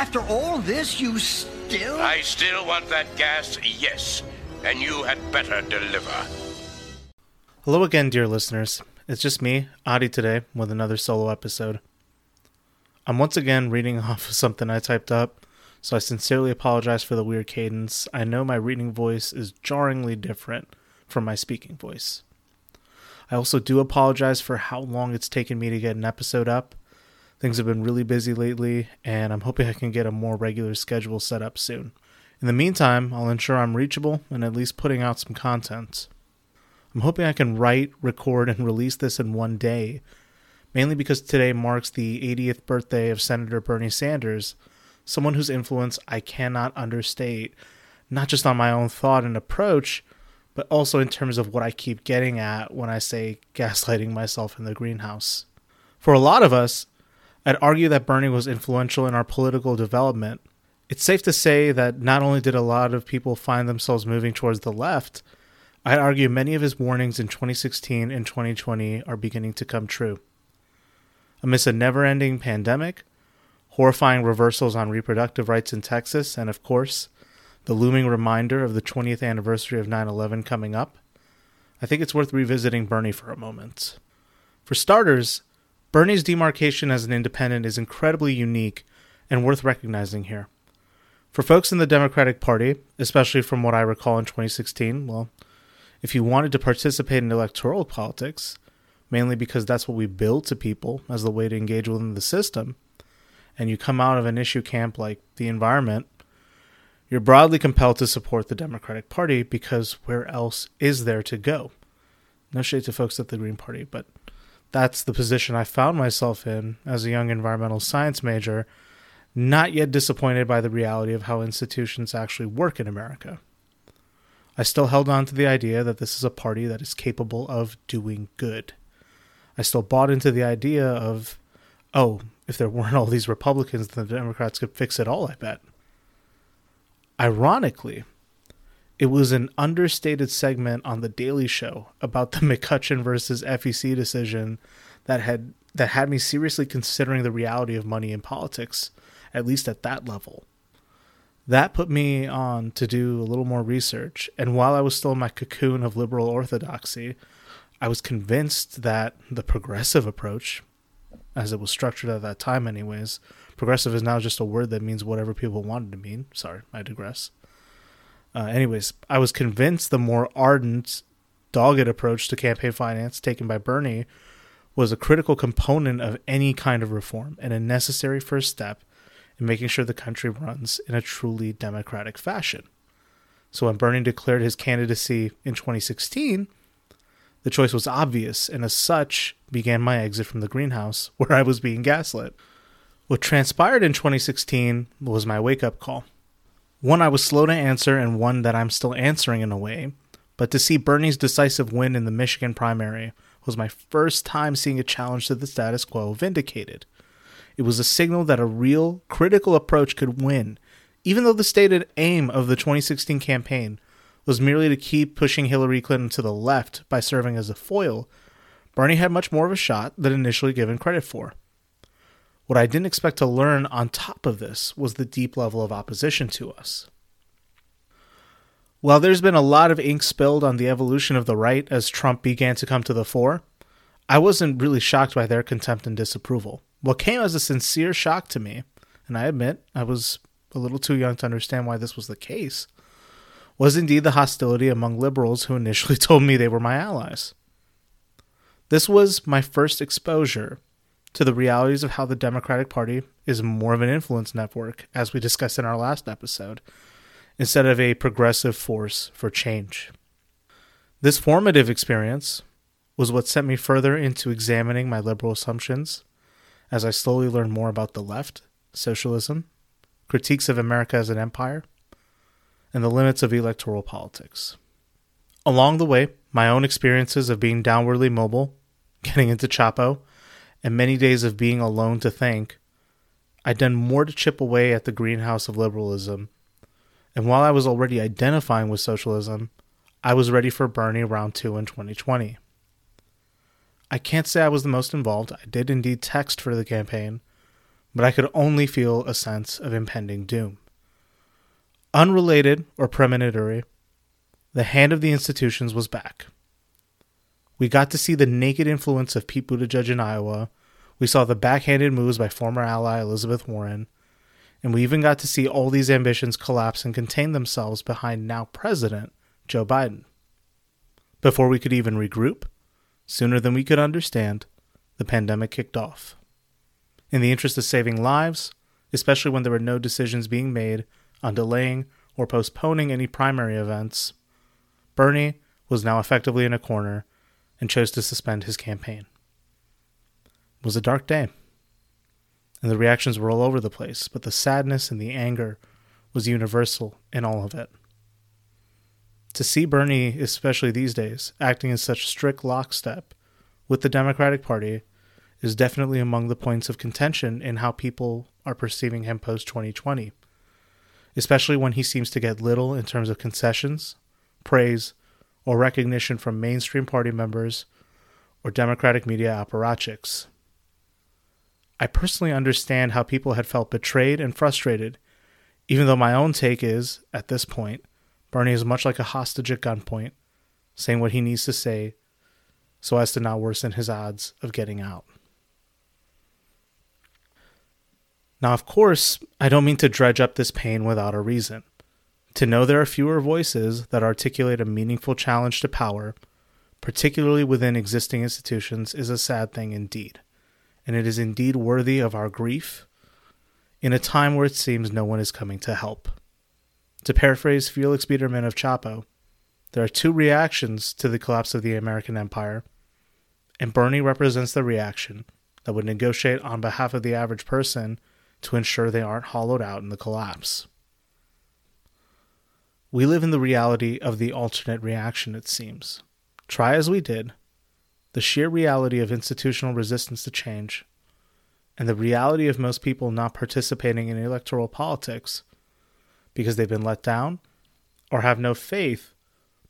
After all this, you still. I still want that gas, yes. And you had better deliver. Hello again, dear listeners. It's just me, Adi, today with another solo episode. I'm once again reading off of something I typed up, so I sincerely apologize for the weird cadence. I know my reading voice is jarringly different from my speaking voice. I also do apologize for how long it's taken me to get an episode up. Things have been really busy lately, and I'm hoping I can get a more regular schedule set up soon. In the meantime, I'll ensure I'm reachable and at least putting out some content. I'm hoping I can write, record, and release this in one day, mainly because today marks the 80th birthday of Senator Bernie Sanders, someone whose influence I cannot understate, not just on my own thought and approach, but also in terms of what I keep getting at when I say gaslighting myself in the greenhouse. For a lot of us, I'd argue that Bernie was influential in our political development. It's safe to say that not only did a lot of people find themselves moving towards the left, I'd argue many of his warnings in 2016 and 2020 are beginning to come true. Amidst a never ending pandemic, horrifying reversals on reproductive rights in Texas, and of course, the looming reminder of the 20th anniversary of 9 11 coming up, I think it's worth revisiting Bernie for a moment. For starters, Bernie's demarcation as an independent is incredibly unique and worth recognizing here. For folks in the Democratic Party, especially from what I recall in 2016, well, if you wanted to participate in electoral politics, mainly because that's what we build to people as the way to engage within the system, and you come out of an issue camp like the environment, you're broadly compelled to support the Democratic Party because where else is there to go? No shade to folks at the Green Party, but that's the position I found myself in as a young environmental science major, not yet disappointed by the reality of how institutions actually work in America. I still held on to the idea that this is a party that is capable of doing good. I still bought into the idea of, oh, if there weren't all these Republicans, then the Democrats could fix it all, I bet. Ironically, it was an understated segment on the Daily Show about the McCutcheon versus FEC decision that had that had me seriously considering the reality of money in politics, at least at that level. That put me on to do a little more research, and while I was still in my cocoon of liberal orthodoxy, I was convinced that the progressive approach, as it was structured at that time, anyways, progressive is now just a word that means whatever people wanted to mean. Sorry, I digress uh, anyways, I was convinced the more ardent, dogged approach to campaign finance taken by Bernie was a critical component of any kind of reform and a necessary first step in making sure the country runs in a truly democratic fashion. So when Bernie declared his candidacy in 2016, the choice was obvious, and as such, began my exit from the greenhouse where I was being gaslit. What transpired in 2016 was my wake up call. One I was slow to answer, and one that I'm still answering in a way. But to see Bernie's decisive win in the Michigan primary was my first time seeing a challenge to the status quo vindicated. It was a signal that a real, critical approach could win, even though the stated aim of the 2016 campaign was merely to keep pushing Hillary Clinton to the left by serving as a foil. Bernie had much more of a shot than initially given credit for. What I didn't expect to learn on top of this was the deep level of opposition to us. While there's been a lot of ink spilled on the evolution of the right as Trump began to come to the fore, I wasn't really shocked by their contempt and disapproval. What came as a sincere shock to me, and I admit I was a little too young to understand why this was the case, was indeed the hostility among liberals who initially told me they were my allies. This was my first exposure to the realities of how the Democratic Party is more of an influence network, as we discussed in our last episode, instead of a progressive force for change. This formative experience was what sent me further into examining my liberal assumptions as I slowly learned more about the left, socialism, critiques of America as an empire, and the limits of electoral politics. Along the way, my own experiences of being downwardly mobile, getting into Chapo, and many days of being alone to think, I'd done more to chip away at the greenhouse of liberalism. And while I was already identifying with socialism, I was ready for Bernie round two in 2020. I can't say I was the most involved. I did indeed text for the campaign, but I could only feel a sense of impending doom. Unrelated or premonitory, the hand of the institutions was back. We got to see the naked influence of Pete Buttigieg in Iowa. We saw the backhanded moves by former ally Elizabeth Warren. And we even got to see all these ambitions collapse and contain themselves behind now President Joe Biden. Before we could even regroup, sooner than we could understand, the pandemic kicked off. In the interest of saving lives, especially when there were no decisions being made on delaying or postponing any primary events, Bernie was now effectively in a corner and chose to suspend his campaign. It was a dark day, and the reactions were all over the place, but the sadness and the anger was universal in all of it. To see Bernie, especially these days, acting in such strict lockstep with the Democratic Party is definitely among the points of contention in how people are perceiving him post 2020, especially when he seems to get little in terms of concessions, praise, or recognition from mainstream party members or Democratic media apparatchiks. I personally understand how people had felt betrayed and frustrated, even though my own take is, at this point, Bernie is much like a hostage at gunpoint, saying what he needs to say so as to not worsen his odds of getting out. Now, of course, I don't mean to dredge up this pain without a reason. To know there are fewer voices that articulate a meaningful challenge to power, particularly within existing institutions, is a sad thing indeed. And it is indeed worthy of our grief in a time where it seems no one is coming to help. To paraphrase Felix Biederman of Chapo, there are two reactions to the collapse of the American empire, and Bernie represents the reaction that would negotiate on behalf of the average person to ensure they aren't hollowed out in the collapse. We live in the reality of the alternate reaction, it seems. Try as we did, the sheer reality of institutional resistance to change, and the reality of most people not participating in electoral politics because they've been let down or have no faith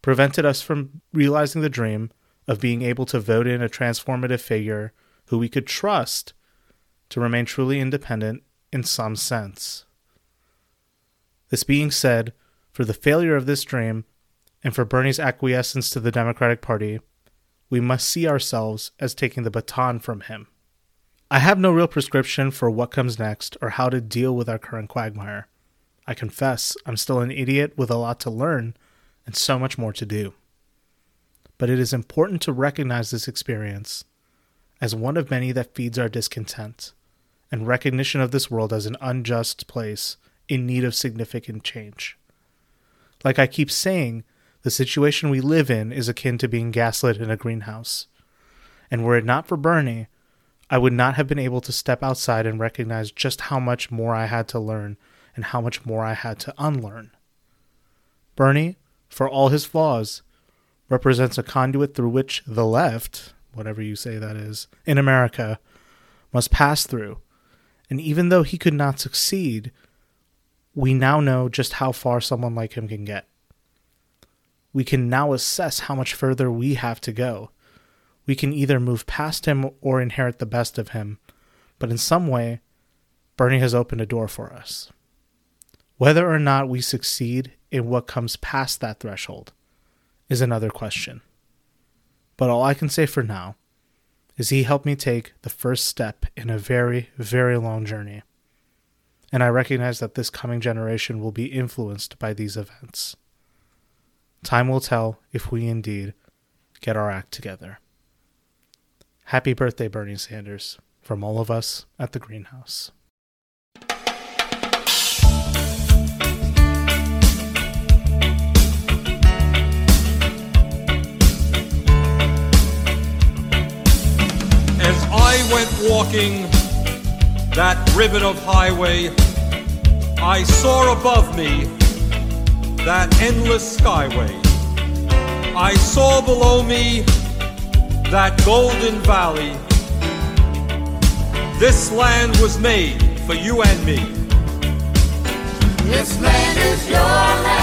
prevented us from realizing the dream of being able to vote in a transformative figure who we could trust to remain truly independent in some sense. This being said, for the failure of this dream, and for Bernie's acquiescence to the Democratic Party, we must see ourselves as taking the baton from him. I have no real prescription for what comes next or how to deal with our current quagmire. I confess I'm still an idiot with a lot to learn and so much more to do. But it is important to recognize this experience as one of many that feeds our discontent and recognition of this world as an unjust place in need of significant change. Like I keep saying, the situation we live in is akin to being gaslit in a greenhouse. And were it not for Bernie, I would not have been able to step outside and recognize just how much more I had to learn and how much more I had to unlearn. Bernie, for all his flaws, represents a conduit through which the left, whatever you say that is, in America, must pass through. And even though he could not succeed, we now know just how far someone like him can get. We can now assess how much further we have to go. We can either move past him or inherit the best of him, but in some way, Bernie has opened a door for us. Whether or not we succeed in what comes past that threshold is another question. But all I can say for now is he helped me take the first step in a very, very long journey and I recognize that this coming generation will be influenced by these events. Time will tell if we indeed get our act together. Happy birthday, Bernie Sanders, from all of us at the Greenhouse. As I went walking that ribbon of highway, I saw above me that endless skyway. I saw below me that golden valley. This land was made for you and me. This land is your land.